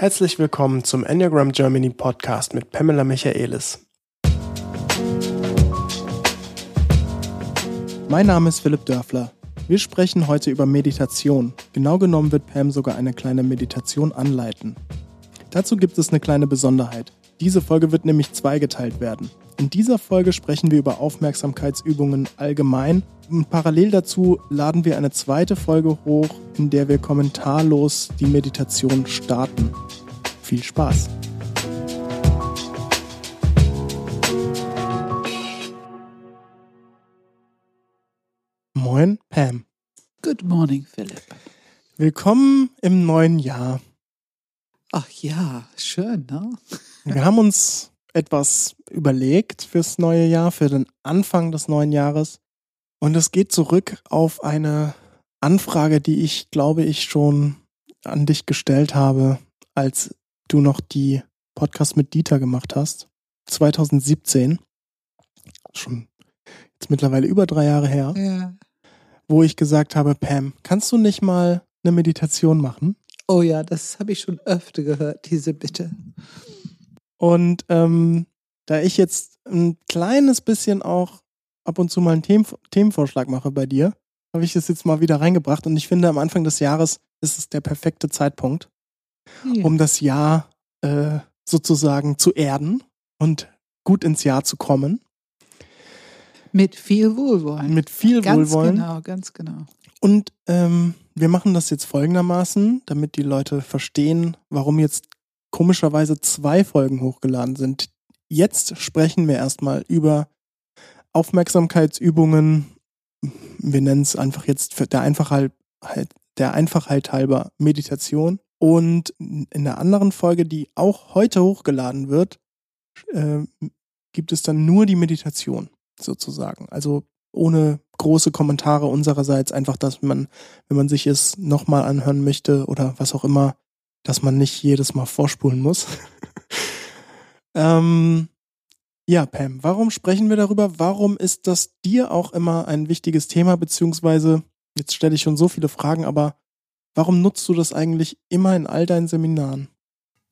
Herzlich willkommen zum Enneagram Germany Podcast mit Pamela Michaelis. Mein Name ist Philipp Dörfler. Wir sprechen heute über Meditation. Genau genommen wird Pam sogar eine kleine Meditation anleiten. Dazu gibt es eine kleine Besonderheit. Diese Folge wird nämlich zweigeteilt werden. In dieser Folge sprechen wir über Aufmerksamkeitsübungen allgemein und parallel dazu laden wir eine zweite Folge hoch, in der wir kommentarlos die Meditation starten. Viel Spaß! Moin, Pam. Good morning, Philipp. Willkommen im neuen Jahr. Ach ja, schön, ne? Wir haben uns etwas überlegt fürs neue Jahr, für den Anfang des neuen Jahres. Und es geht zurück auf eine Anfrage, die ich, glaube ich, schon an dich gestellt habe, als du noch die Podcast mit Dieter gemacht hast. 2017. Schon jetzt mittlerweile über drei Jahre her. Ja. Wo ich gesagt habe, Pam, kannst du nicht mal eine Meditation machen? Oh ja, das habe ich schon öfter gehört, diese Bitte. Und ähm, da ich jetzt ein kleines bisschen auch ab und zu mal einen Themen Themenvorschlag mache bei dir, habe ich das jetzt mal wieder reingebracht. Und ich finde, am Anfang des Jahres ist es der perfekte Zeitpunkt, Ja. um das Jahr äh, sozusagen zu erden und gut ins Jahr zu kommen. Mit viel Wohlwollen. Mit viel ganz Wohlwollen. genau, ganz genau. Und ähm, wir machen das jetzt folgendermaßen, damit die Leute verstehen, warum jetzt komischerweise zwei Folgen hochgeladen sind. Jetzt sprechen wir erstmal über Aufmerksamkeitsübungen. Wir nennen es einfach jetzt für der Einfachheit, halt, der Einfachheit halber Meditation. Und in der anderen Folge, die auch heute hochgeladen wird, äh, gibt es dann nur die Meditation sozusagen. Also ohne große Kommentare unsererseits, einfach, dass man, wenn man sich es nochmal anhören möchte oder was auch immer, dass man nicht jedes Mal vorspulen muss. ähm, ja, Pam, warum sprechen wir darüber? Warum ist das dir auch immer ein wichtiges Thema, beziehungsweise, jetzt stelle ich schon so viele Fragen, aber warum nutzt du das eigentlich immer in all deinen Seminaren?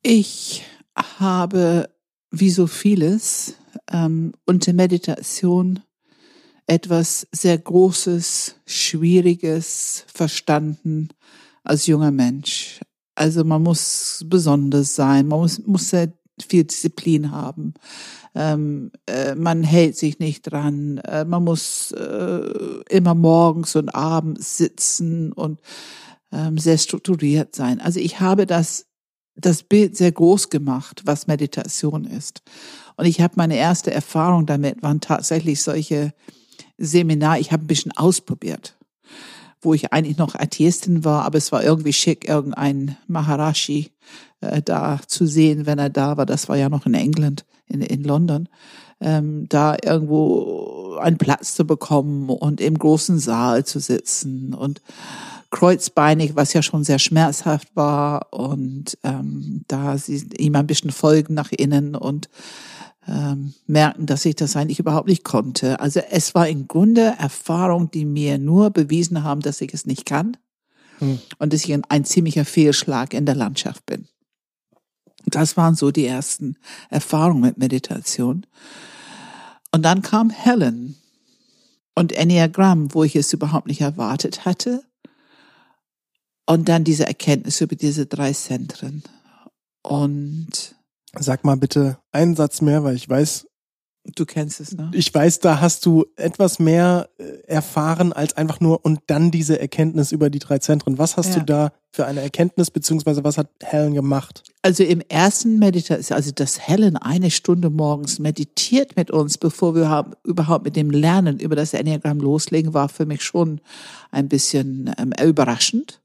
Ich habe, wie so vieles, ähm, unter Meditation etwas sehr Großes, Schwieriges verstanden als junger Mensch. Also man muss besonders sein, man muss, muss sehr viel Disziplin haben. Ähm, äh, man hält sich nicht dran, äh, man muss äh, immer morgens und abends sitzen und ähm, sehr strukturiert sein. Also ich habe das, das Bild sehr groß gemacht, was Meditation ist. Und ich habe meine erste Erfahrung damit, waren tatsächlich solche Seminar, ich habe ein bisschen ausprobiert, wo ich eigentlich noch Atheistin war, aber es war irgendwie schick, irgendein Maharashi äh, da zu sehen, wenn er da war. Das war ja noch in England, in, in London. Ähm, da irgendwo einen Platz zu bekommen und im großen Saal zu sitzen und kreuzbeinig, was ja schon sehr schmerzhaft war und ähm, da sie ihm ein bisschen folgen nach innen und ähm, merken, dass ich das eigentlich überhaupt nicht konnte. Also es war im Grunde Erfahrung, die mir nur bewiesen haben, dass ich es nicht kann Hm. und dass ich ein, ein ziemlicher Fehlschlag in der Landschaft bin. Das waren so die ersten Erfahrungen mit Meditation. Und dann kam Helen und Enneagramm, wo ich es überhaupt nicht erwartet hatte. Und dann diese Erkenntnis über diese drei Zentren. Und Sag mal bitte einen Satz mehr, weil ich weiß, du kennst es, ne? ich weiß, da hast du etwas mehr äh, erfahren als einfach nur und dann diese Erkenntnis über die drei Zentren. Was hast Ja. du da für eine Erkenntnis, beziehungsweise was hat Helen gemacht? Also im ersten Meditation, also dass Helen eine Stunde morgens meditiert mit uns, bevor wir haben, überhaupt mit dem Lernen über das Enneagramm loslegen, war für mich schon ein bisschen ähm, überraschend.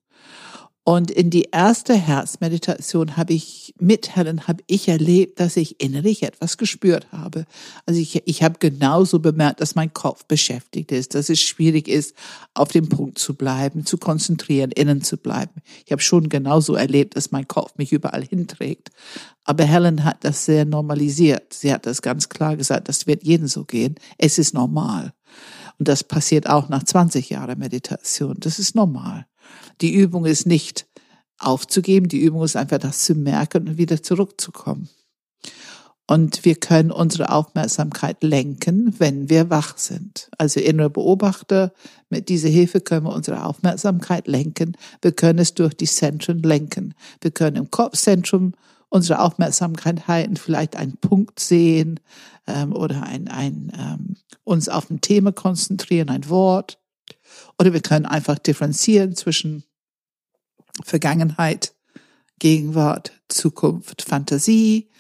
Und in die erste Herzmeditation habe ich mit Helen habe ich erlebt, dass ich innerlich etwas gespürt habe. Also ich, ich habe genauso bemerkt, dass mein Kopf beschäftigt ist, dass es schwierig ist, auf dem Punkt zu bleiben, zu konzentrieren, innen zu bleiben. Ich habe schon genauso erlebt, dass mein Kopf mich überall hinträgt. Aber Helen hat das sehr normalisiert. Sie hat das ganz klar gesagt, das wird jedem so gehen. Es ist normal. Und das passiert auch nach 20 Jahren Meditation. Das ist normal. Die Übung ist nicht aufzugeben. Die Übung ist einfach das zu merken und wieder zurückzukommen. Und wir können unsere Aufmerksamkeit lenken, wenn wir wach sind. Also innere Beobachter, mit dieser Hilfe können wir unsere Aufmerksamkeit lenken. Wir können es durch die Zentren lenken. Wir können im Kopfzentrum unsere Aufmerksamkeit halten, vielleicht einen Punkt sehen ähm, oder ein, ein, ähm, uns auf ein Thema konzentrieren, ein Wort. Oder wir können einfach differenzieren zwischen Vergangenheit, Gegenwart, Zukunft, Fantasie.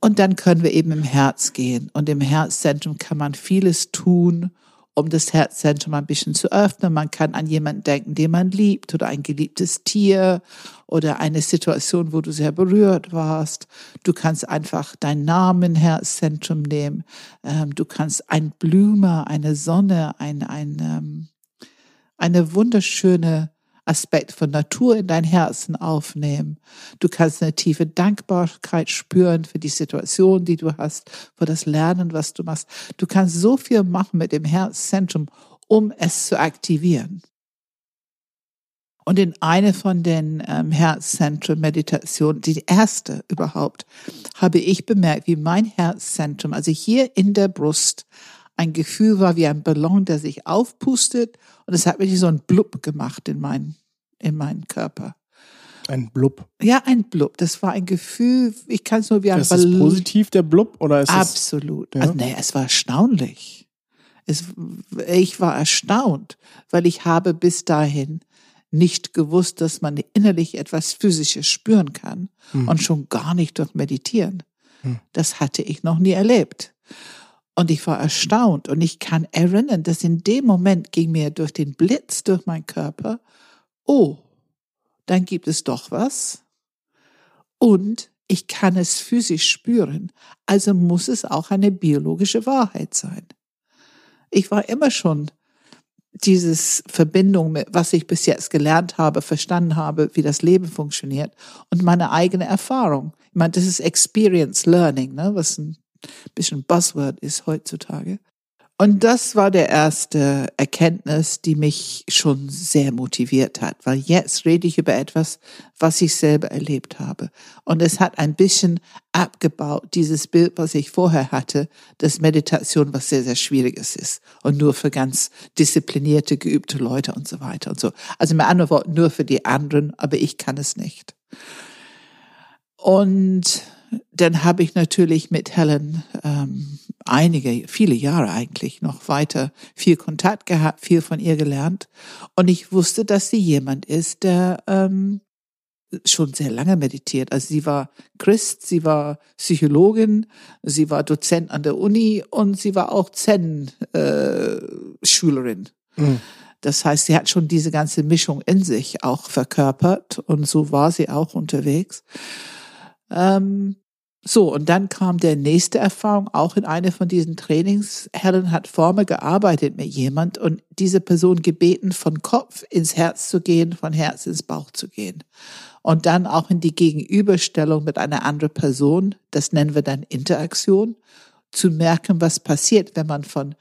Und dann können wir eben im Herz gehen. Und im Herzzentrum kann man vieles tun, um das Herzzentrum ein bisschen zu öffnen. Man kann an jemanden denken, den man liebt oder ein geliebtes Tier oder eine Situation, wo du sehr berührt warst. Du kannst einfach deinen Namen Herzzentrum nehmen. Ähm, du kannst ein Blume, eine Sonne, ein, ein, ähm, eine wunderschöne Aspekt von Natur in dein Herzen aufnehmen. Du kannst eine tiefe Dankbarkeit spüren für die Situation, die du hast, für das Lernen, was du machst. Du kannst so viel machen mit dem Herzzentrum, um es zu aktivieren. Und in eine von den ähm, Herzzentrum-Meditationen, die erste überhaupt, habe ich bemerkt, wie mein Herzzentrum, also hier in der Brust, ein Gefühl war wie ein Ballon, der sich aufpustet und es hat wirklich so ein Blub gemacht in meinen, in meinen Körper. Ein Blub. Ja, ein Blub. Das war ein Gefühl, ich kann es nur wie ein ist Ballon. Ist es positiv, der Blub, oder ist Absolut. Es, ja? Also, nee, es war erstaunlich. Es, ich war erstaunt, weil ich habe bis dahin nicht gewusst, dass man innerlich etwas Physisches spüren kann hm. und schon gar nicht durch Meditieren. Hm. Das hatte ich noch nie erlebt. Und ich war erstaunt und ich kann erinnern, dass in dem Moment ging mir durch den Blitz durch meinen Körper, oh, dann gibt es doch was. Und ich kann es physisch spüren. Also muss es auch eine biologische Wahrheit sein. Ich war immer schon dieses Verbindung mit, was ich bis jetzt gelernt habe, verstanden habe, wie das Leben funktioniert und meine eigene Erfahrung. Ich meine, das ist Experience Learning, ne, was ein bisschen Buzzword ist heutzutage. Und das war der erste Erkenntnis, die mich schon sehr motiviert hat, weil jetzt rede ich über etwas, was ich selber erlebt habe. Und es hat ein bisschen abgebaut, dieses Bild, was ich vorher hatte, dass Meditation was sehr, sehr Schwieriges ist und nur für ganz disziplinierte, geübte Leute und so weiter und so. Also mit anderen Worten, nur für die anderen, aber ich kann es nicht. Und dann habe ich natürlich mit Helen ähm, einige, viele Jahre eigentlich noch weiter viel Kontakt gehabt, viel von ihr gelernt. Und ich wusste, dass sie jemand ist, der ähm, schon sehr lange meditiert. Also sie war Christ, sie war Psychologin, sie war Dozent an der Uni und sie war auch Zen-Schülerin. Äh, mhm. Das heißt, sie hat schon diese ganze Mischung in sich auch verkörpert und so war sie auch unterwegs. Ähm, so, und dann kam der nächste Erfahrung, auch in einer von diesen Trainings. Helen hat vor mir gearbeitet mit jemand und diese Person gebeten, von Kopf ins Herz zu gehen, von Herz ins Bauch zu gehen. Und dann auch in die Gegenüberstellung mit einer anderen Person, das nennen wir dann Interaktion, zu merken, was passiert, wenn man von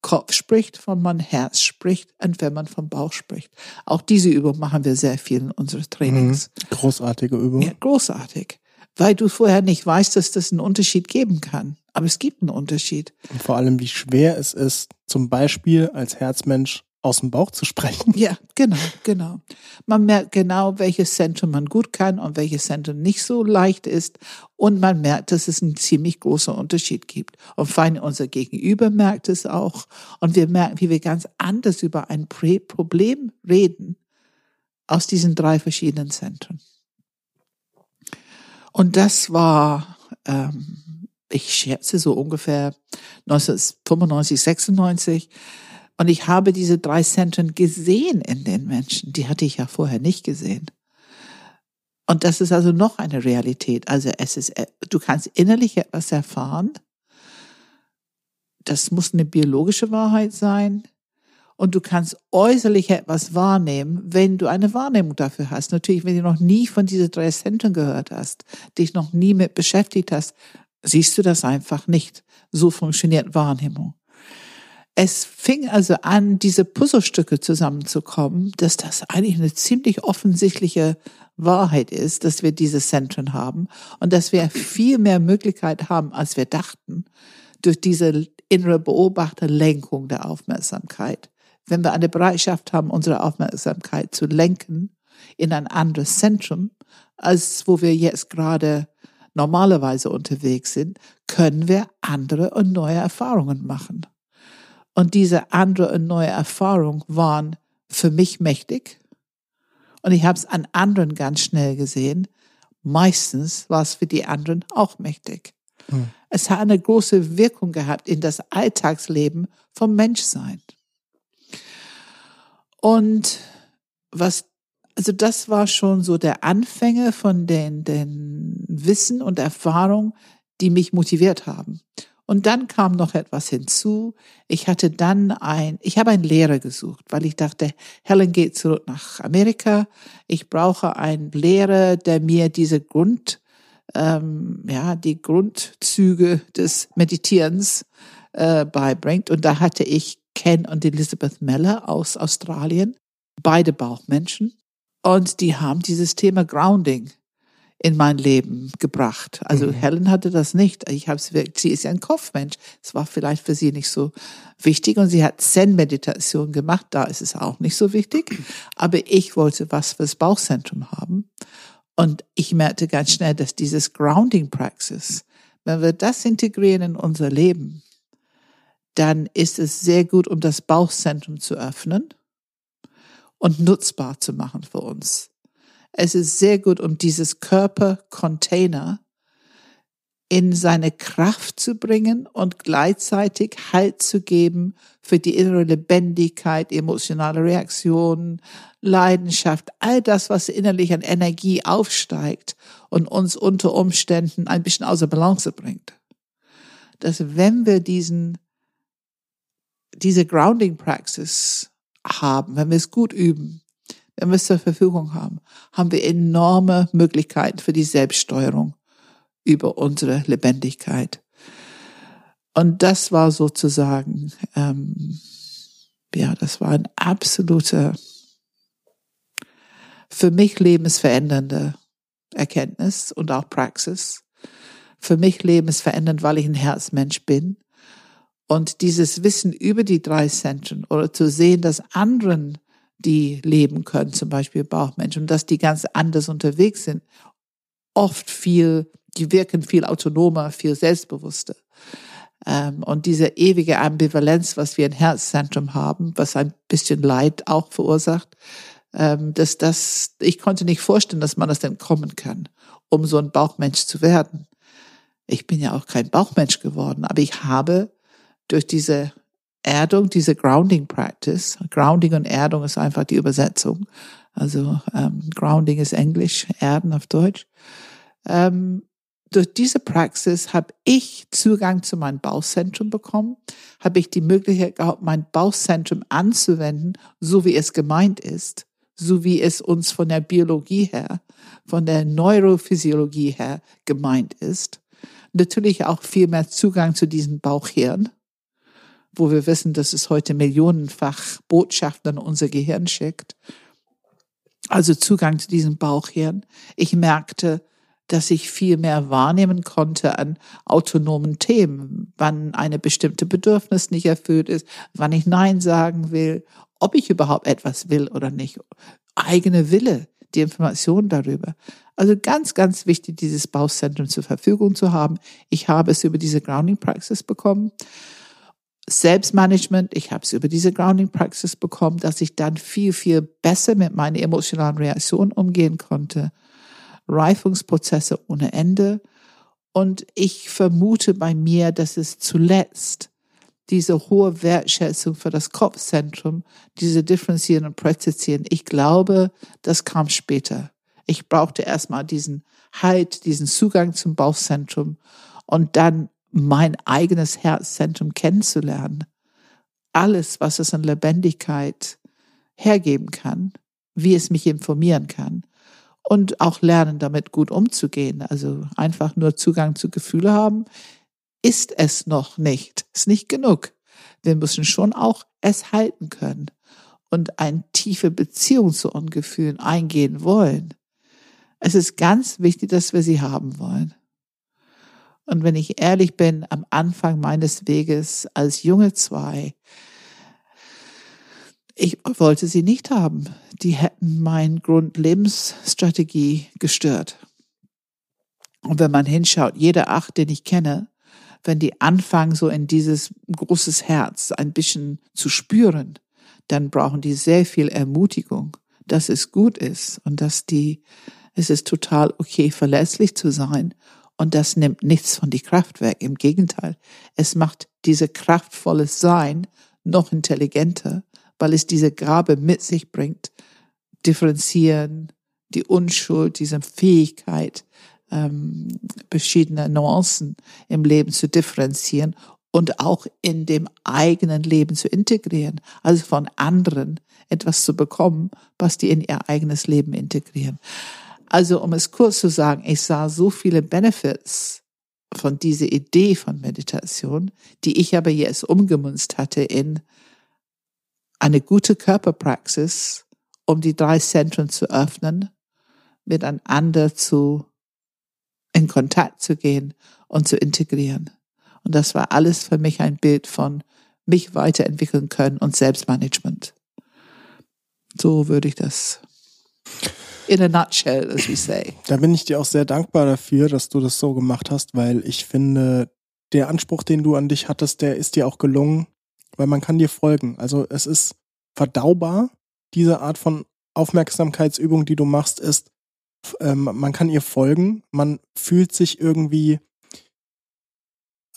Kopf spricht, wenn man Herz spricht und wenn man vom Bauch spricht. Auch diese Übung machen wir sehr viel in unseren Trainings. Mhm. Großartige Übung. Ja, großartig weil du vorher nicht weißt, dass das einen Unterschied geben kann. Aber es gibt einen Unterschied. Und vor allem, wie schwer es ist, zum Beispiel als Herzmensch aus dem Bauch zu sprechen. Ja, genau, genau. Man merkt genau, welches Zentrum man gut kann und welches Zentrum nicht so leicht ist. Und man merkt, dass es einen ziemlich großen Unterschied gibt. Und vor allem unser Gegenüber merkt es auch. Und wir merken, wie wir ganz anders über ein Problem reden aus diesen drei verschiedenen Zentren. Und das war, ähm, ich schätze so ungefähr 1995, 96. Und ich habe diese drei Zentren gesehen in den Menschen. Die hatte ich ja vorher nicht gesehen. Und das ist also noch eine Realität. Also es ist, äh, du kannst innerlich etwas erfahren. Das muss eine biologische Wahrheit sein und du kannst äußerlich etwas wahrnehmen, wenn du eine Wahrnehmung dafür hast. Natürlich, wenn du noch nie von diesen drei Zentren gehört hast, dich noch nie mit beschäftigt hast, siehst du das einfach nicht. So funktioniert Wahrnehmung. es fing also an, diese Puzzlestücke zusammenzukommen, dass das eigentlich eine ziemlich offensichtliche Wahrheit ist, dass wir diese Zentren haben und dass wir viel mehr Möglichkeit haben, als wir dachten, durch diese innere Beobachterlenkung der Aufmerksamkeit. Wenn wir eine Bereitschaft haben, unsere Aufmerksamkeit zu lenken in ein anderes Zentrum, als wo wir jetzt gerade normalerweise unterwegs sind, können wir andere und neue Erfahrungen machen. Und diese andere und neue Erfahrung waren für mich mächtig. Und ich habe es an anderen ganz schnell gesehen. Meistens war es für die anderen auch mächtig. Hm. Es hat eine große Wirkung gehabt in das Alltagsleben vom Menschsein. Und was, also das war schon so der Anfänge von den, den Wissen und Erfahrung, die mich motiviert haben. Und dann kam noch etwas hinzu. Ich hatte dann ein, ich habe einen Lehrer gesucht, weil ich dachte, Helen geht zurück nach Amerika. Ich brauche einen Lehrer, der mir diese Grund, ähm, ja, die Grundzüge des Meditierens äh, beibringt. Und da hatte ich Ken und Elizabeth Meller aus Australien, beide Bauchmenschen. Und die haben dieses Thema Grounding in mein Leben gebracht. Also mhm. Helen hatte das nicht. Ich habe sie ist ja ein Kopfmensch. Es war vielleicht für sie nicht so wichtig und sie hat Zen-Meditation gemacht. Da ist es auch nicht so wichtig. Aber ich wollte was fürs Bauchzentrum haben. Und ich merkte ganz schnell, dass dieses Grounding Praxis, wenn wir das integrieren in unser Leben, dann ist es sehr gut, um das Bauchzentrum zu öffnen und nutzbar zu machen für uns. Es ist sehr gut, um dieses Körpercontainer in seine Kraft zu bringen und gleichzeitig Halt zu geben für die innere Lebendigkeit, emotionale Reaktionen, Leidenschaft, all das, was innerlich an Energie aufsteigt und uns unter Umständen ein bisschen außer Balance bringt. Dass wenn wir diesen, diese Grounding Praxis haben, wenn wir es gut üben, wenn wir es zur Verfügung haben, haben wir enorme Möglichkeiten für die Selbststeuerung über unsere Lebendigkeit. Und das war sozusagen, ähm, ja, das war ein absoluter, für mich lebensverändernde Erkenntnis und auch Praxis. Für mich lebensverändernd, weil ich ein Herzmensch bin. Und dieses Wissen über die drei Zentren oder zu sehen, dass anderen die leben können, zum Beispiel Bauchmenschen, dass die ganz anders unterwegs sind. Oft viel, die wirken viel autonomer, viel selbstbewusster. Ähm, und diese ewige Ambivalenz, was wir im Herzzentrum haben, was ein bisschen Leid auch verursacht, ähm, dass das, ich konnte nicht vorstellen, dass man das denn kommen kann, um so ein Bauchmensch zu werden. Ich bin ja auch kein Bauchmensch geworden, aber ich habe durch diese Erdung, diese Grounding Practice. Grounding und Erdung ist einfach die Übersetzung. Also ähm, Grounding ist Englisch, Erden auf Deutsch. Ähm, durch diese Praxis habe ich Zugang zu meinem Bauchzentrum bekommen, habe ich die Möglichkeit gehabt, mein Bauchzentrum anzuwenden, so wie es gemeint ist, so wie es uns von der Biologie her, von der Neurophysiologie her gemeint ist. Natürlich auch viel mehr Zugang zu diesem Bauchhirn, wo wir wissen, dass es heute millionenfach Botschaften an unser Gehirn schickt. Also Zugang zu diesem Bauchhirn. Ich merkte, dass ich viel mehr wahrnehmen konnte an autonomen Themen, wann eine bestimmte Bedürfnis nicht erfüllt ist, wann ich Nein sagen will, ob ich überhaupt etwas will oder nicht. Eigene Wille, die Information darüber. Also ganz, ganz wichtig, dieses Bauchzentrum zur Verfügung zu haben. Ich habe es über diese Grounding Praxis bekommen. Selbstmanagement, ich habe es über diese Grounding Praxis bekommen, dass ich dann viel, viel besser mit meinen emotionalen Reaktionen umgehen konnte. Reifungsprozesse ohne Ende. Und ich vermute bei mir, dass es zuletzt diese hohe Wertschätzung für das Kopfzentrum, diese Differenzieren und Präzisieren, ich glaube, das kam später. Ich brauchte erstmal diesen Halt, diesen Zugang zum Bauchzentrum und dann mein eigenes Herzzentrum kennenzulernen. Alles, was es an Lebendigkeit hergeben kann, wie es mich informieren kann und auch lernen, damit gut umzugehen. Also einfach nur Zugang zu Gefühle haben, ist es noch nicht, ist nicht genug. wir müssen schon auch es halten können und eine tiefe Beziehung zu unseren Gefühlen eingehen wollen. Es ist ganz wichtig, dass wir sie haben wollen. Und wenn ich ehrlich bin, am Anfang meines Weges als junge zwei, ich wollte sie nicht haben. Die hätten mein Grundlebensstrategie gestört. Und wenn man hinschaut, jeder acht, den ich kenne, wenn die anfangen, so in dieses großes Herz ein bisschen zu spüren, dann brauchen die sehr viel Ermutigung, dass es gut ist und dass die, es ist total okay, verlässlich zu sein. Und das nimmt nichts von die Kraft weg. Im Gegenteil, es macht diese kraftvolles Sein noch intelligenter, weil es diese Gabe mit sich bringt, differenzieren, die Unschuld, diese Fähigkeit, ähm, verschiedene Nuancen im Leben zu differenzieren und auch in dem eigenen Leben zu integrieren, also von anderen etwas zu bekommen, was die in ihr eigenes Leben integrieren. Also um es kurz zu sagen, ich sah so viele Benefits von dieser Idee von Meditation, die ich aber jetzt umgemünzt hatte in eine gute Körperpraxis, um die drei Zentren zu öffnen, miteinander zu in Kontakt zu gehen und zu integrieren. Und das war alles für mich ein Bild von mich weiterentwickeln können und Selbstmanagement. So würde ich das in a nutshell, as we say. Da bin ich dir auch sehr dankbar dafür, dass du das so gemacht hast, weil ich finde, der Anspruch, den du an dich hattest, der ist dir auch gelungen, weil man kann dir folgen. Also es ist verdaubar, diese Art von Aufmerksamkeitsübung, die du machst, ist, ähm, man kann ihr folgen, man fühlt sich irgendwie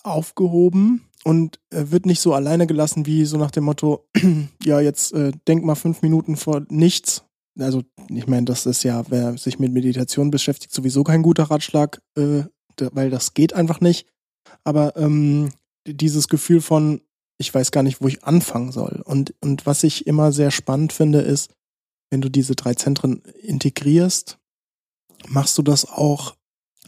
aufgehoben und äh, wird nicht so alleine gelassen wie so nach dem Motto, ja, jetzt äh, denk mal fünf Minuten vor nichts. Also ich meine, das ist ja, wer sich mit Meditation beschäftigt, sowieso kein guter Ratschlag, äh, weil das geht einfach nicht. Aber ähm, dieses Gefühl von, ich weiß gar nicht, wo ich anfangen soll. Und, und was ich immer sehr spannend finde, ist, wenn du diese drei Zentren integrierst, machst du das auch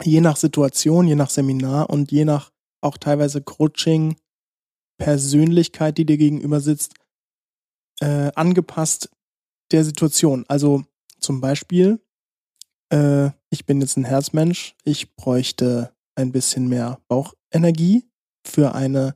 je nach Situation, je nach Seminar und je nach auch teilweise Coaching, Persönlichkeit, die dir gegenüber sitzt, äh, angepasst der Situation. Also zum Beispiel, äh, ich bin jetzt ein Herzmensch, ich bräuchte ein bisschen mehr Bauchenergie für eine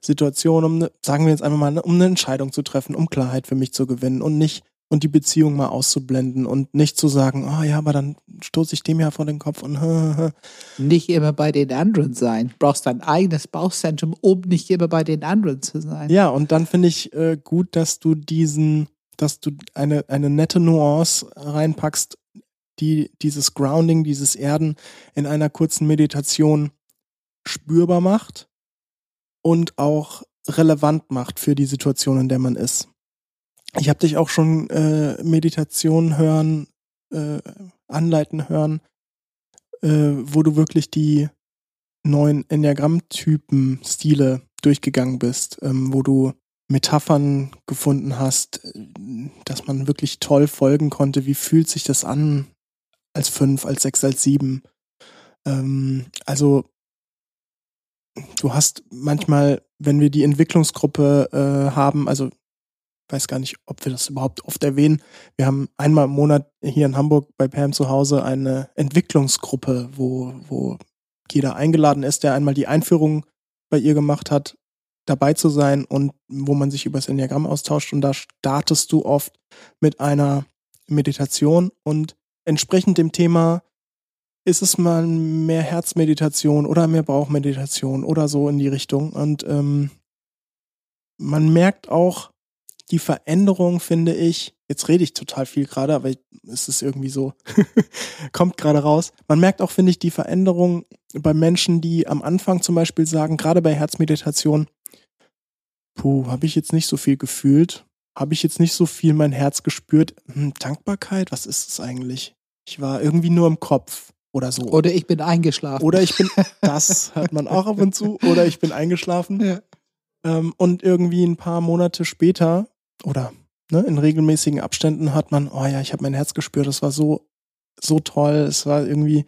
Situation, um, ne, sagen wir jetzt einfach mal, um eine Entscheidung zu treffen, um Klarheit für mich zu gewinnen und nicht und die Beziehung mal auszublenden und nicht zu sagen, oh ja, aber dann stoße ich dem ja vor den Kopf und nicht immer bei den anderen sein. Du brauchst dein eigenes Bauchzentrum, um nicht immer bei den anderen zu sein. Ja, und dann finde ich äh, gut, dass du diesen, dass du eine, eine nette Nuance reinpackst, die dieses Grounding, dieses Erden in einer kurzen Meditation spürbar macht und auch relevant macht für die Situation, in der man ist. Ich habe dich auch schon äh, Meditation hören, äh, anleiten hören, äh, wo du wirklich die neuen Enneagramm-Typen, Stile durchgegangen bist, ähm, wo du Metaphern gefunden hast, dass man wirklich toll folgen konnte. Wie fühlt sich das an als fünf, als sechs, als sieben? Ähm, also du hast manchmal, wenn wir die Entwicklungsgruppe äh, haben, also weiß gar nicht, ob wir das überhaupt oft erwähnen. Wir haben einmal im Monat hier in Hamburg bei Pam zu Hause eine Entwicklungsgruppe, wo, wo jeder eingeladen ist, der einmal die Einführung bei ihr gemacht hat, dabei zu sein und wo man sich über das Enneagramm austauscht. Und da startest du oft mit einer Meditation und entsprechend dem Thema ist es mal mehr Herzmeditation oder mehr Bauchmeditation oder so in die Richtung. Und ähm, man merkt auch, die Veränderung, finde ich, jetzt rede ich total viel gerade, aber es ist irgendwie so, kommt gerade raus. Man merkt auch, finde ich, die Veränderung bei Menschen, die am Anfang zum Beispiel sagen, gerade bei Herzmeditation, puh, habe ich jetzt nicht so viel gefühlt, habe ich jetzt nicht so viel mein Herz gespürt. Hm, Dankbarkeit, was ist es eigentlich? Ich war irgendwie nur im Kopf oder so. Oder ich bin eingeschlafen. Oder ich bin, das hört man auch ab und zu, oder ich bin eingeschlafen. Ja. Ähm, und irgendwie ein paar Monate später oder ne, in regelmäßigen Abständen hat man, oh ja, ich habe mein Herz gespürt, das war so, so toll, es war irgendwie,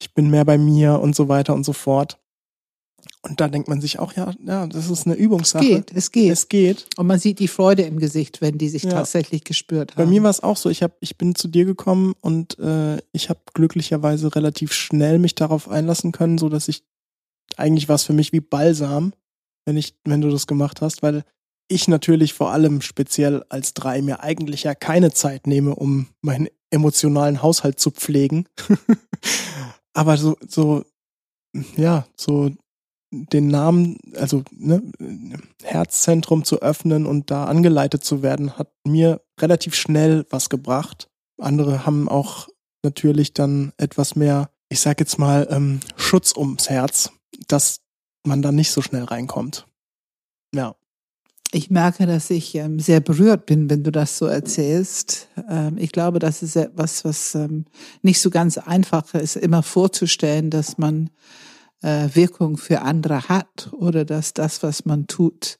ich bin mehr bei mir und so weiter und so fort. Und da denkt man sich auch, ja, ja, das ist eine Übungssache. Es geht, es geht. Es geht. Und man sieht die Freude im Gesicht, wenn die sich Ja. tatsächlich gespürt Bei haben. mir war es auch so. Ich hab, ich bin zu dir gekommen und äh, ich habe glücklicherweise relativ schnell mich darauf einlassen können, so dass ich eigentlich war es für mich wie Balsam, wenn ich, wenn du das gemacht hast, weil ich natürlich vor allem speziell als drei mir eigentlich ja keine Zeit nehme, um meinen emotionalen Haushalt zu pflegen. Aber so, so, ja, so den Namen, also ne, Herzzentrum zu öffnen und da angeleitet zu werden, hat mir relativ schnell was gebracht. Andere haben auch natürlich dann etwas mehr, ich sag jetzt mal, ähm, Schutz ums Herz, dass man da nicht so schnell reinkommt. Ja. Ich merke, dass ich ähm, sehr berührt bin, wenn du das so erzählst. Ähm, ich glaube, das ist etwas, was ähm, nicht so ganz einfach ist, immer vorzustellen, dass man Wirkung für andere hat oder dass das, was man tut,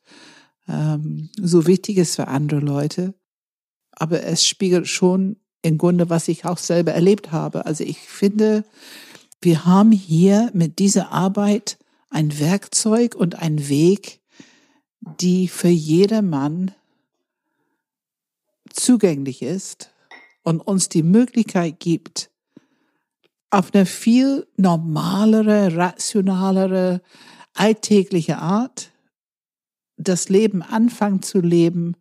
ähm, so wichtig ist für andere Leute. Aber es spiegelt schon im Grunde, was ich auch selber erlebt habe. Also ich finde, wir haben hier mit dieser Arbeit ein Werkzeug und ein Weg, die für jedermann zugänglich ist und uns die Möglichkeit gibt, auf eine viel normalere, rationalere, alltägliche Art das Leben anfangen zu leben,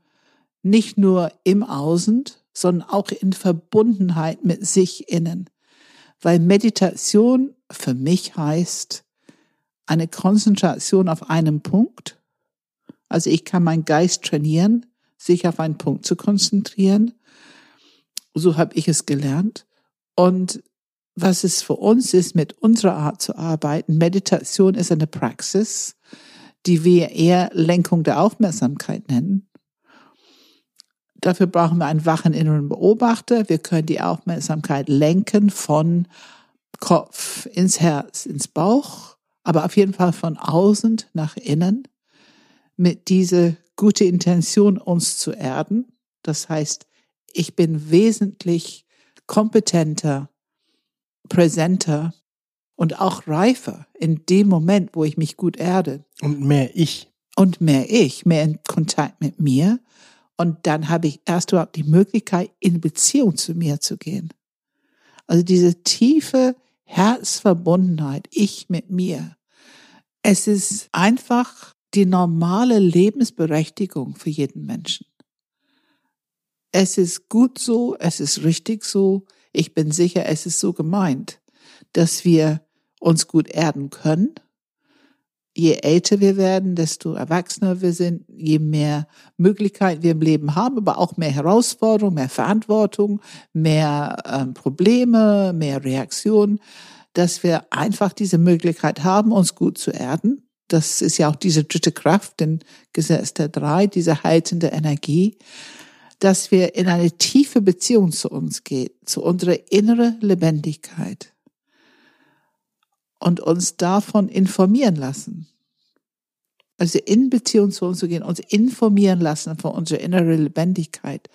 nicht nur im Außen, sondern auch in Verbundenheit mit sich innen. Weil Meditation für mich heißt eine Konzentration auf einen Punkt. Also ich kann meinen Geist trainieren, sich auf einen Punkt zu konzentrieren. So habe ich es gelernt. Und was es für uns ist, mit unserer Art zu arbeiten, Meditation ist eine Praxis, die wir eher Lenkung der Aufmerksamkeit nennen. Dafür brauchen wir einen wachen inneren Beobachter. Wir können die Aufmerksamkeit lenken von Kopf ins Herz, ins Bauch, aber auf jeden Fall von außen nach innen mit dieser gute Intention, uns zu erden. Das heißt, ich bin wesentlich kompetenter, präsenter und auch reifer in dem Moment, wo ich mich gut erde. Und mehr ich. Und mehr ich, mehr in Kontakt mit mir. Und dann habe ich erst überhaupt die Möglichkeit, in Beziehung zu mir zu gehen. Also diese tiefe Herzverbundenheit, ich mit mir. Es ist einfach die normale Lebensberechtigung für jeden Menschen. Es ist gut so, es ist richtig so. Ich bin sicher, es ist so gemeint, dass wir uns gut erden können. Je älter wir werden, desto erwachsener wir sind, je mehr Möglichkeiten wir im Leben haben, aber auch mehr Herausforderungen, mehr Verantwortung, mehr ähm, Probleme, mehr Reaktionen, dass wir einfach diese Möglichkeit haben, uns gut zu erden. Das ist ja auch diese dritte Kraft, den Gesetz der drei, diese heilende Energie, dass wir in eine tiefe Beziehung zu uns gehen, zu unserer inneren Lebendigkeit und uns davon informieren lassen. Also in Beziehung zu uns zu gehen, uns informieren lassen von unserer inneren Lebendigkeit.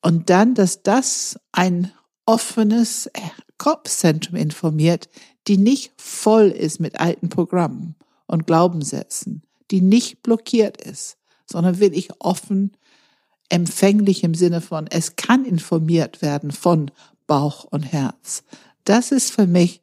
Und dann, dass das ein offenes Kopfzentrum informiert, die nicht voll ist mit alten Programmen und Glaubenssätzen, die nicht blockiert ist, sondern wirklich offen, empfänglich im Sinne von, es kann informiert werden von Bauch und Herz. Das ist für mich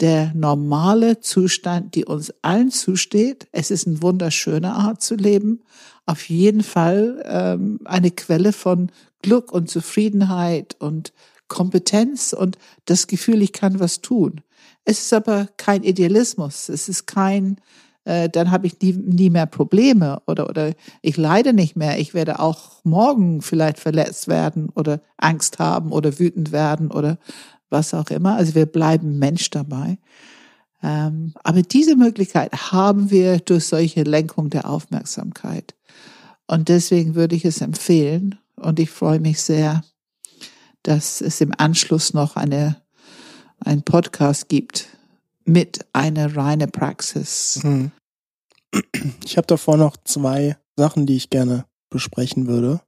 der normale Zustand, die uns allen zusteht. Es ist eine wunderschöne Art zu leben. Auf jeden Fall ähm, eine Quelle von Glück und Zufriedenheit und Kompetenz und das Gefühl, ich kann was tun. Es ist aber kein Idealismus. Es ist kein, äh, dann habe ich nie, nie mehr Probleme oder, oder ich leide nicht mehr. Ich werde auch morgen vielleicht verletzt werden oder Angst haben oder wütend werden oder was auch immer. Also wir bleiben Mensch dabei. Ähm, aber diese Möglichkeit haben wir durch solche Lenkung der Aufmerksamkeit. Und deswegen würde ich es empfehlen. Und ich freue mich sehr, dass es im Anschluss noch eine, ein Podcast gibt mit einer reine Praxis. Hm. Ich habe davor noch zwei Sachen, die ich gerne besprechen würde.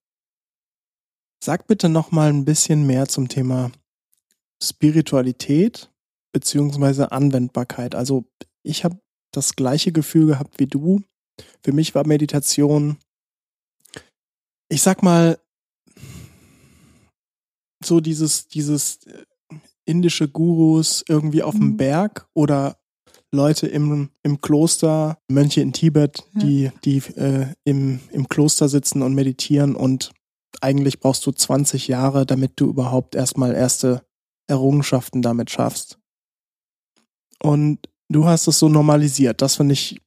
Sag bitte noch mal ein bisschen mehr zum Thema Spiritualität beziehungsweise Anwendbarkeit. Also ich habe das gleiche Gefühl gehabt wie du. Für mich war Meditation, ich sag mal, so dieses, dieses indische Gurus irgendwie auf dem Mhm. Berg oder Leute im, im Kloster, Mönche in Tibet, Ja. die, die äh, im, im Kloster sitzen und meditieren und eigentlich brauchst du 20 Jahre, damit du überhaupt erstmal erste Errungenschaften damit schaffst. Und du hast es so normalisiert. Das finde ich,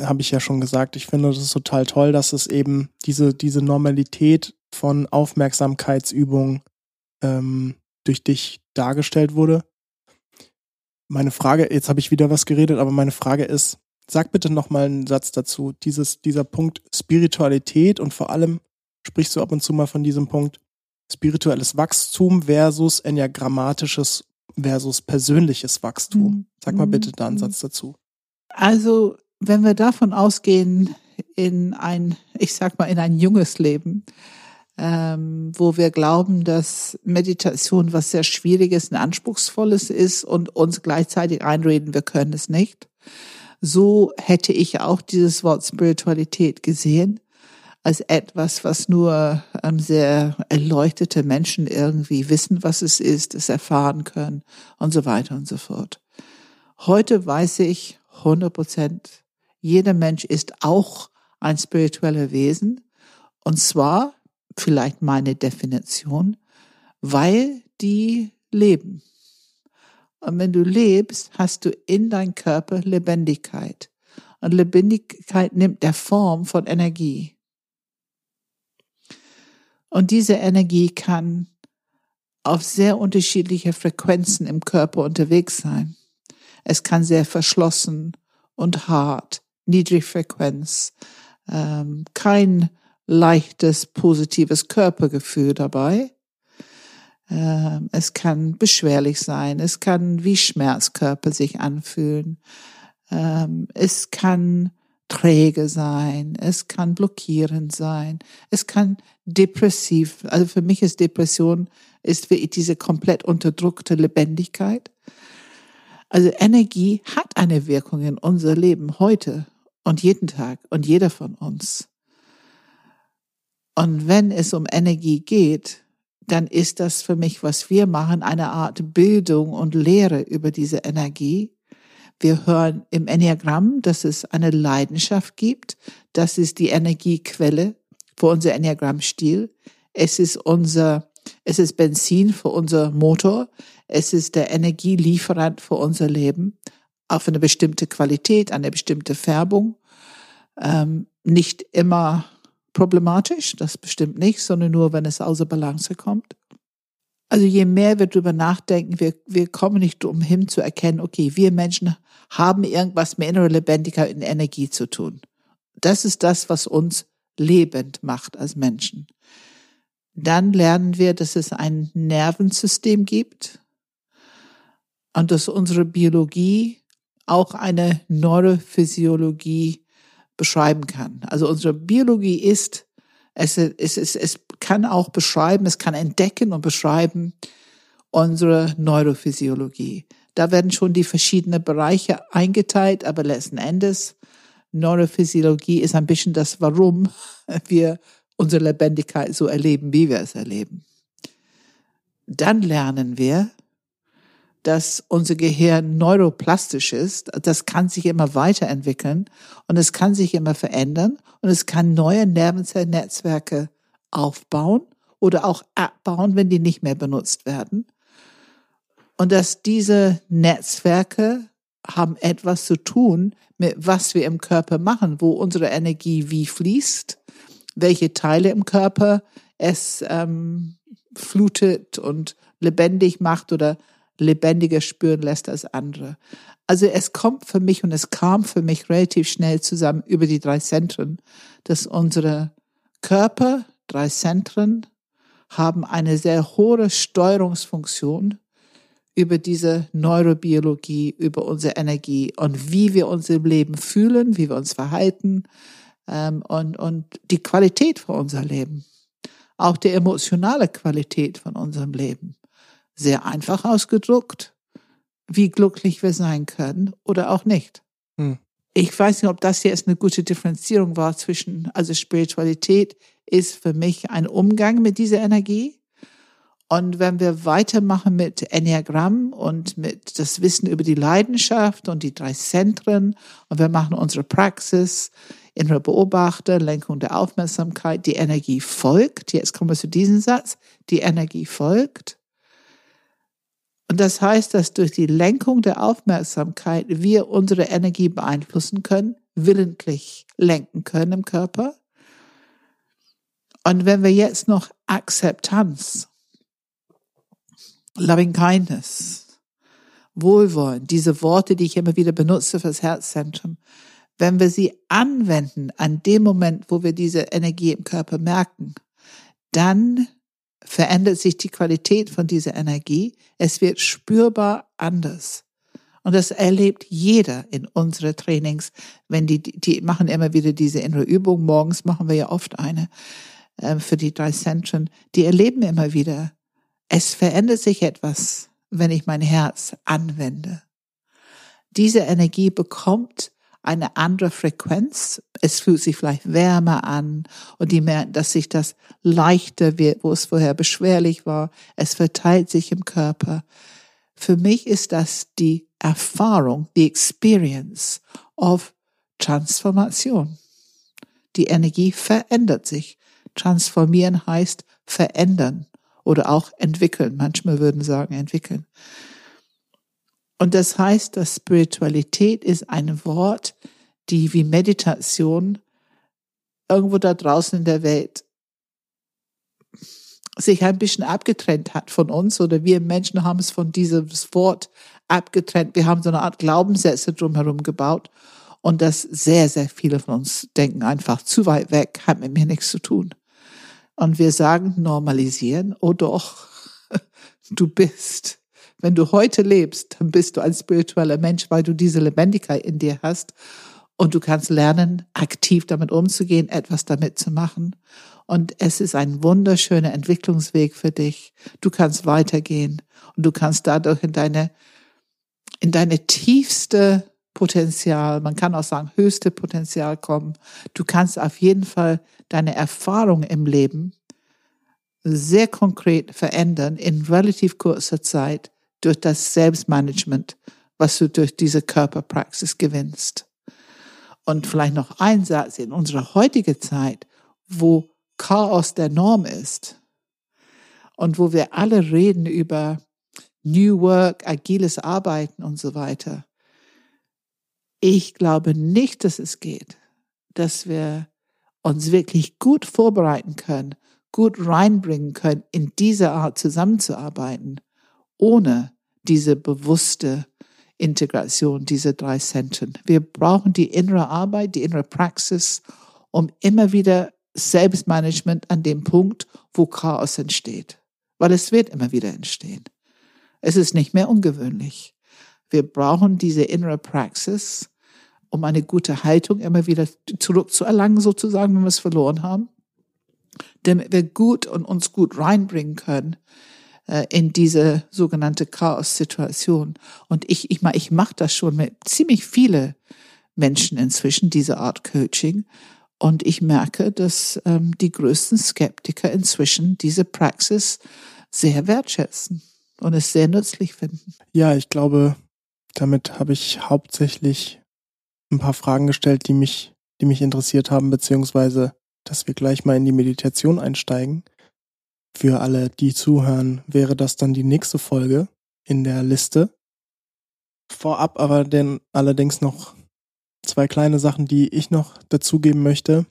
habe ich ja schon gesagt. Ich finde das total toll, dass es eben diese, diese Normalität von Aufmerksamkeitsübungen ähm, durch dich dargestellt wurde. Meine Frage, jetzt habe ich wieder was geredet, aber meine Frage ist, sag bitte noch mal einen Satz dazu. Dieses, dieser Punkt Spiritualität und vor allem sprichst du ab und zu mal von diesem Punkt spirituelles Wachstum versus enneagrammatisches versus persönliches Wachstum. Mhm. Sag mal bitte da einen Mhm. Satz dazu. Also, wenn wir davon ausgehen, in ein, ich sag mal, in ein junges Leben, ähm, wo wir glauben, dass Meditation was sehr Schwieriges und Anspruchsvolles ist und uns gleichzeitig einreden, wir können es nicht. So hätte ich auch dieses Wort Spiritualität gesehen als etwas, was nur ähm, sehr erleuchtete Menschen irgendwie wissen, was es ist, es erfahren können und so weiter und so fort. Heute weiß ich 100 Prozent, jeder Mensch ist auch ein spiritueller Wesen. Und zwar, vielleicht meine Definition, weil die leben. Und wenn du lebst, hast du in dein Körper Lebendigkeit. Und Lebendigkeit nimmt der Form von Energie. Und diese Energie kann auf sehr unterschiedliche Frequenzen im Körper unterwegs sein. Es kann sehr verschlossen und hart, Niedrigfrequenz, ähm, kein leichtes, positives Körpergefühl dabei. Ähm, es kann beschwerlich sein, es kann wie Schmerzkörper sich anfühlen, ähm, es kann träge sein, es kann blockierend sein, es kann depressiv, also für mich ist Depression, ist wirklich diese komplett unterdrückte Lebendigkeit. Also Energie hat eine Wirkung in unser Leben heute und jeden Tag und jeder von uns. Und wenn es um Energie geht, dann ist das für mich, was wir machen, eine Art Bildung und Lehre über diese Energie. Wir hören im Enneagramm, dass es eine Leidenschaft gibt. Das ist die Energiequelle für unser Enneagrammstil. Es ist unser, es ist Benzin für unser Motor. Es ist der Energielieferant für unser Leben auf eine bestimmte Qualität, eine bestimmte Färbung. Ähm, nicht immer problematisch, das bestimmt nicht, sondern nur, wenn es außer Balance kommt. Also je mehr wir darüber nachdenken, wir, wir kommen nicht umhin zu erkennen, okay, wir Menschen haben irgendwas mit innerer Lebendigkeit und Energie zu tun. Das ist das, was uns lebend macht als Menschen. Dann lernen wir, dass es ein Nervensystem gibt und dass unsere Biologie auch eine Neurophysiologie beschreiben kann. Also unsere Biologie ist, es, es, es, es kann auch beschreiben, es kann entdecken und beschreiben unsere Neurophysiologie. Da werden schon die verschiedenen Bereiche eingeteilt, aber letzten Endes Neurophysiologie ist ein bisschen das, warum wir unsere Lebendigkeit so erleben, wie wir es erleben. Dann lernen wir, dass unser Gehirn neuroplastisch ist. Das kann sich immer weiterentwickeln und es kann sich immer verändern und es kann neue Nervenzellennetzwerke aufbauen oder auch abbauen, wenn die nicht mehr benutzt werden. Und dass diese Netzwerke haben etwas zu tun mit was wir im Körper machen, wo unsere Energie wie fließt, welche Teile im Körper es ähm, flutet und lebendig macht oder lebendiger spüren lässt als andere. Also es kommt für mich und es kam für mich relativ schnell zusammen über die drei Zentren, dass unsere Körper, drei Zentren, haben eine sehr hohe Steuerungsfunktion über diese Neurobiologie, über unsere Energie und wie wir uns im Leben fühlen, wie wir uns verhalten ähm, und, und die Qualität von unser Leben. Auch die emotionale Qualität von unserem Leben. Sehr einfach ausgedruckt, wie glücklich wir sein können oder auch nicht. Hm. ich weiß nicht, ob das jetzt eine gute Differenzierung war zwischen, also Spiritualität ist für mich ein Umgang mit dieser Energie. Und wenn wir weitermachen mit Enneagramm und mit das Wissen über die Leidenschaft und die drei Zentren und wir machen unsere Praxis, innere Beobachter, Lenkung der Aufmerksamkeit, die Energie folgt. Jetzt kommen wir zu diesem Satz. Die Energie folgt. Und das heißt, dass durch die Lenkung der Aufmerksamkeit wir unsere Energie beeinflussen können, willentlich lenken können im Körper. Und wenn wir jetzt noch Akzeptanz, Loving Kindness, Wohlwollen, diese Worte, die ich immer wieder benutze fürs Herzzentrum, wenn wir sie anwenden an dem Moment, wo wir diese Energie im Körper merken, dann verändert sich die Qualität von dieser Energie. Es wird spürbar anders. Und das erlebt jeder in unsere Trainings, wenn die, die machen immer wieder diese innere Übung. Morgens machen wir ja oft eine äh, für die drei Zentren. Die erleben immer wieder, es verändert sich etwas, wenn ich mein Herz anwende. Diese Energie bekommt eine andere Frequenz. Es fühlt sich vielleicht wärmer an und die merken, dass sich das leichter wird, wo es vorher beschwerlich war. Es verteilt sich im Körper. Für mich ist das die Erfahrung, die Experience of Transformation. Die Energie verändert sich. Transformieren heißt verändern oder auch entwickeln. Manchmal würden sagen entwickeln. Und das heißt, dass Spiritualität ist ein Wort, die wie Meditation irgendwo da draußen in der Welt sich ein bisschen abgetrennt hat von uns oder wir Menschen haben es von diesem Wort abgetrennt. Wir haben so eine Art Glaubenssätze drumherum gebaut und das sehr, sehr viele von uns denken einfach zu weit weg, hat mit mir nichts zu tun. Und wir sagen normalisieren, oh doch, du bist wenn du heute lebst, dann bist du ein spiritueller Mensch, weil du diese Lebendigkeit in dir hast und du kannst lernen, aktiv damit umzugehen, etwas damit zu machen. Und es ist ein wunderschöner Entwicklungsweg für dich. Du kannst weitergehen und du kannst dadurch in deine, in deine tiefste Potenzial, man kann auch sagen höchste Potenzial kommen. Du kannst auf jeden Fall deine Erfahrung im Leben sehr konkret verändern in relativ kurzer Zeit durch das Selbstmanagement, was du durch diese Körperpraxis gewinnst. Und vielleicht noch ein Satz in unserer heutigen Zeit, wo Chaos der Norm ist und wo wir alle reden über New Work, agiles Arbeiten und so weiter. Ich glaube nicht, dass es geht, dass wir uns wirklich gut vorbereiten können, gut reinbringen können, in diese Art zusammenzuarbeiten ohne diese bewusste Integration dieser drei Zentren. Wir brauchen die innere Arbeit, die innere Praxis, um immer wieder Selbstmanagement an dem Punkt, wo Chaos entsteht. Weil es wird immer wieder entstehen. Es ist nicht mehr ungewöhnlich. Wir brauchen diese innere Praxis, um eine gute Haltung immer wieder zurückzuerlangen, sozusagen, wenn wir es verloren haben, damit wir gut und uns gut reinbringen können äh, in diese sogenannte Chaos-Situation. Und ich, ich, ich mache das schon mit ziemlich viele Menschen inzwischen, diese Art Coaching. Und ich merke, dass ähm, die größten Skeptiker inzwischen diese Praxis sehr wertschätzen und es sehr nützlich finden. Ja, ich glaube, damit habe ich hauptsächlich ein paar Fragen gestellt, die mich, die mich interessiert haben, beziehungsweise, dass wir gleich mal in die Meditation einsteigen. Für alle, die zuhören, wäre das dann die nächste Folge in der Liste. Vorab aber denn allerdings noch zwei kleine Sachen, die ich noch dazugeben möchte.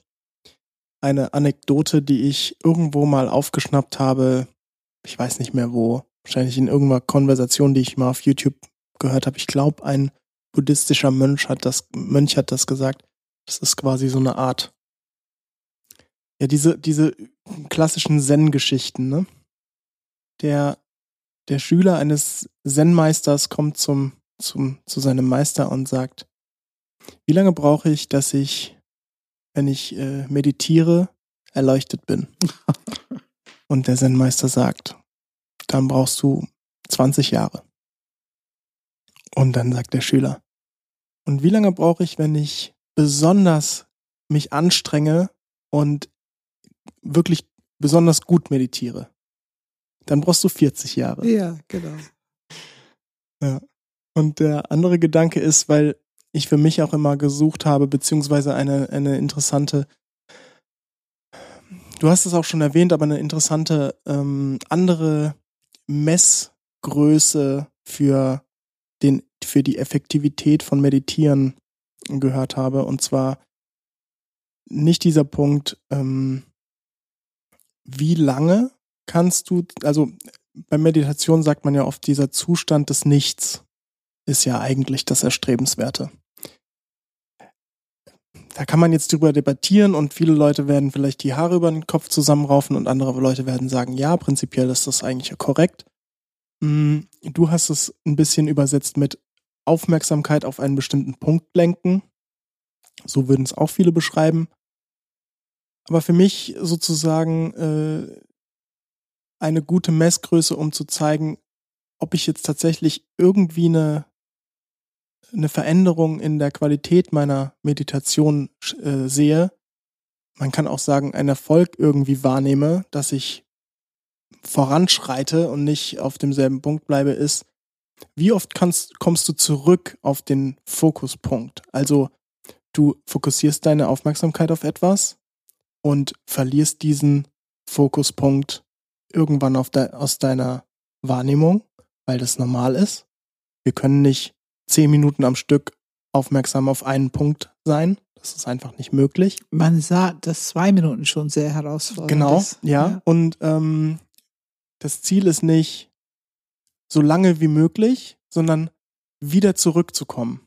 Eine Anekdote, die ich irgendwo mal aufgeschnappt habe, ich weiß nicht mehr wo, wahrscheinlich in irgendeiner Konversation, die ich mal auf YouTube gehört habe. Ich glaube, ein buddhistischer Mönch hat das, Mönch hat das gesagt. Das ist quasi so eine Art ja, diese, diese klassischen Zen-Geschichten, ne? Der, der Schüler eines Zen-Meisters kommt zum, zum, zu seinem Meister und sagt, wie lange brauche ich, dass ich, wenn ich äh, meditiere, erleuchtet bin? und der Zen-Meister sagt, dann brauchst du 20 Jahre. Und dann sagt der Schüler, Und wie lange brauche ich, wenn ich besonders mich anstrenge und wirklich besonders gut meditiere? Dann brauchst du 40 Jahre. Ja, genau. Ja. Und der andere Gedanke ist, weil ich für mich auch immer gesucht habe, beziehungsweise eine, eine interessante, du hast es auch schon erwähnt, aber eine interessante ähm, andere Messgröße für den, für die Effektivität von Meditieren gehört habe. Und zwar nicht dieser Punkt, ähm, wie lange kannst du, also bei Meditation sagt man ja oft, dieser Zustand des Nichts ist ja eigentlich das Erstrebenswerte. Da kann man jetzt drüber debattieren und viele Leute werden vielleicht die Haare über den Kopf zusammenraufen und andere Leute werden sagen, ja, prinzipiell ist das eigentlich korrekt. Mm, du hast es ein bisschen übersetzt mit Aufmerksamkeit auf einen bestimmten Punkt lenken. So würden es auch viele beschreiben. Aber für mich sozusagen äh, eine gute Messgröße, um zu zeigen, ob ich jetzt tatsächlich irgendwie eine, eine Veränderung in der Qualität meiner Meditation äh, sehe. Man kann auch sagen, einen Erfolg irgendwie wahrnehme, dass ich voranschreite und nicht auf demselben Punkt bleibe, ist, wie oft kannst, kommst du zurück auf den Fokuspunkt? Also du fokussierst deine Aufmerksamkeit auf etwas und verlierst diesen Fokuspunkt irgendwann de aus deiner Wahrnehmung, weil das normal ist. Wir können nicht zehn Minuten am Stück aufmerksam auf einen Punkt sein. Das ist einfach nicht möglich. Man sagt, dass zwei Minuten schon sehr herausfordernd genau, ist. Genau, ja. ja. Und ähm, das Ziel ist nicht so lange wie möglich, sondern wieder zurückzukommen.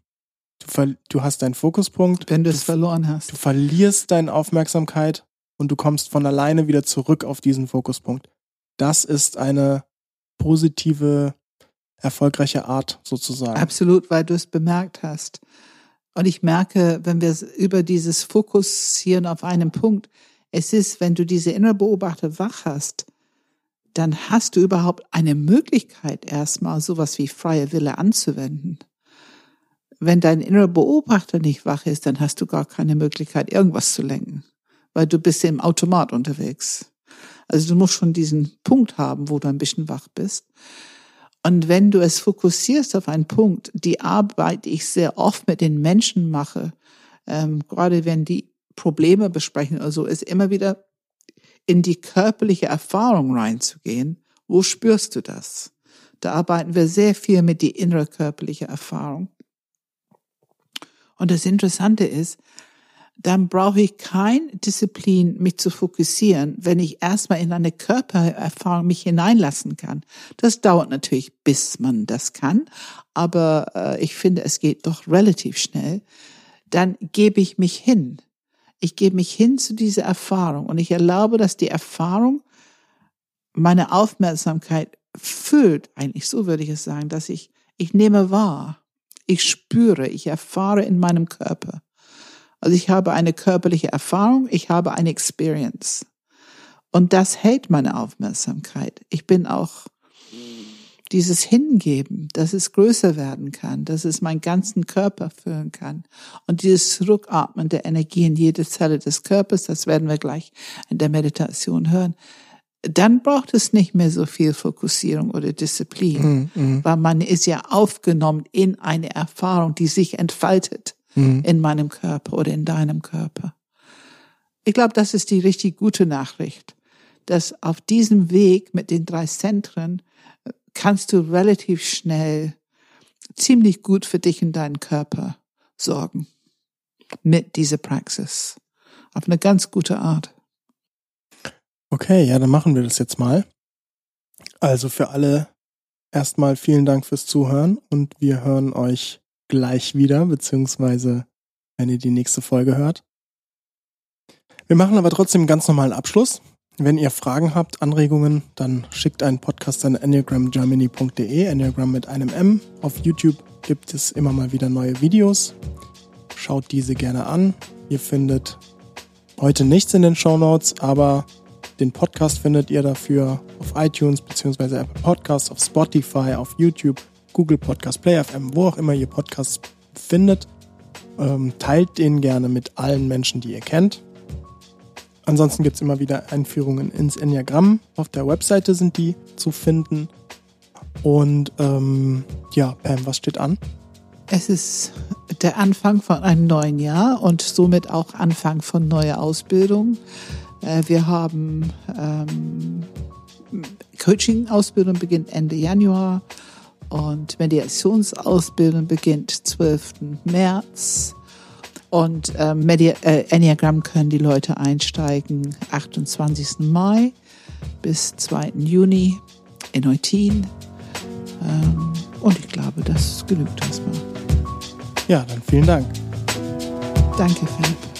Du, du hast deinen Fokuspunkt. Wenn du es verloren hast. Du verlierst deine Aufmerksamkeit und du kommst von alleine wieder zurück auf diesen Fokuspunkt. Das ist eine positive, erfolgreiche Art sozusagen. Absolut, weil du es bemerkt hast. Und ich merke, wenn wir über dieses Fokussieren auf einen Punkt, es ist, wenn du diese innere Beobachter wach hast, dann hast du überhaupt eine Möglichkeit, erstmal sowas wie freie Wille anzuwenden. Wenn dein innerer Beobachter nicht wach ist, dann hast du gar keine Möglichkeit, irgendwas zu lenken, weil du bist im Automat unterwegs. Also du musst schon diesen Punkt haben, wo du ein bisschen wach bist. Und wenn du es fokussierst auf einen Punkt, die Arbeit, die ich sehr oft mit den Menschen mache, ähm, gerade wenn die Probleme besprechen oder so, ist immer wieder in die körperliche Erfahrung reinzugehen. Wo spürst du das? Da arbeiten wir sehr viel mit die innere körperliche Erfahrung. Und das Interessante ist, dann brauche ich kein Disziplin, mich zu fokussieren, wenn ich erstmal in eine Körpererfahrung mich hineinlassen kann. Das dauert natürlich, bis man das kann, aber äh, ich finde, es geht doch relativ schnell. Dann gebe ich mich hin. Ich gebe mich hin zu dieser Erfahrung und ich erlaube, dass die Erfahrung meine Aufmerksamkeit füllt, eigentlich so würde ich es sagen, dass ich, ich nehme wahr, ich spüre, ich erfahre in meinem Körper. Also ich habe eine körperliche Erfahrung, ich habe eine Experience. Und das hält meine Aufmerksamkeit. Ich bin auch dieses Hingeben, dass es größer werden kann, dass es meinen ganzen Körper füllen kann. Und dieses Zurückatmen der Energie in jede Zelle des Körpers, das werden wir gleich in der Meditation hören. Dann braucht es nicht mehr so viel Fokussierung oder Disziplin, mm, mm. weil man ist ja aufgenommen in eine Erfahrung, die sich entfaltet mm. in meinem Körper oder in deinem Körper. Ich glaube, das ist die richtig gute Nachricht, dass auf diesem Weg mit den drei Zentren kannst du relativ schnell ziemlich gut für dich und deinen Körper sorgen mit dieser Praxis. Auf eine ganz gute Art. Okay, ja, dann machen wir das jetzt mal. Also für alle erstmal vielen Dank fürs Zuhören und wir hören euch gleich wieder, beziehungsweise wenn ihr die nächste Folge hört. Wir machen aber trotzdem einen ganz normalen Abschluss. Wenn ihr Fragen habt, Anregungen, dann schickt einen Podcast an enneagramgermany.de, Enneagram mit einem M. Auf YouTube gibt es immer mal wieder neue Videos. Schaut diese gerne an. Ihr findet heute nichts in den Show Notes, aber den Podcast findet ihr dafür auf iTunes bzw. Apple Podcasts, auf Spotify, auf YouTube, Google Podcast, Play FM, wo auch immer ihr Podcasts findet. Ähm, teilt den gerne mit allen Menschen, die ihr kennt. Ansonsten gibt es immer wieder Einführungen ins Enneagramm. Auf der Webseite sind die zu finden. Und ähm, ja, Pam, was steht an? Es ist der Anfang von einem neuen Jahr und somit auch Anfang von neuer Ausbildung. Äh, wir haben ähm, Coaching-Ausbildung beginnt Ende Januar und Mediationsausbildung beginnt 12. März. Und ähm, Media, äh, Enneagram können die Leute einsteigen 28. Mai bis 2. Juni in Eutin. Ähm, und ich glaube, das genügt erstmal. Ja, dann vielen Dank. Danke, Philipp.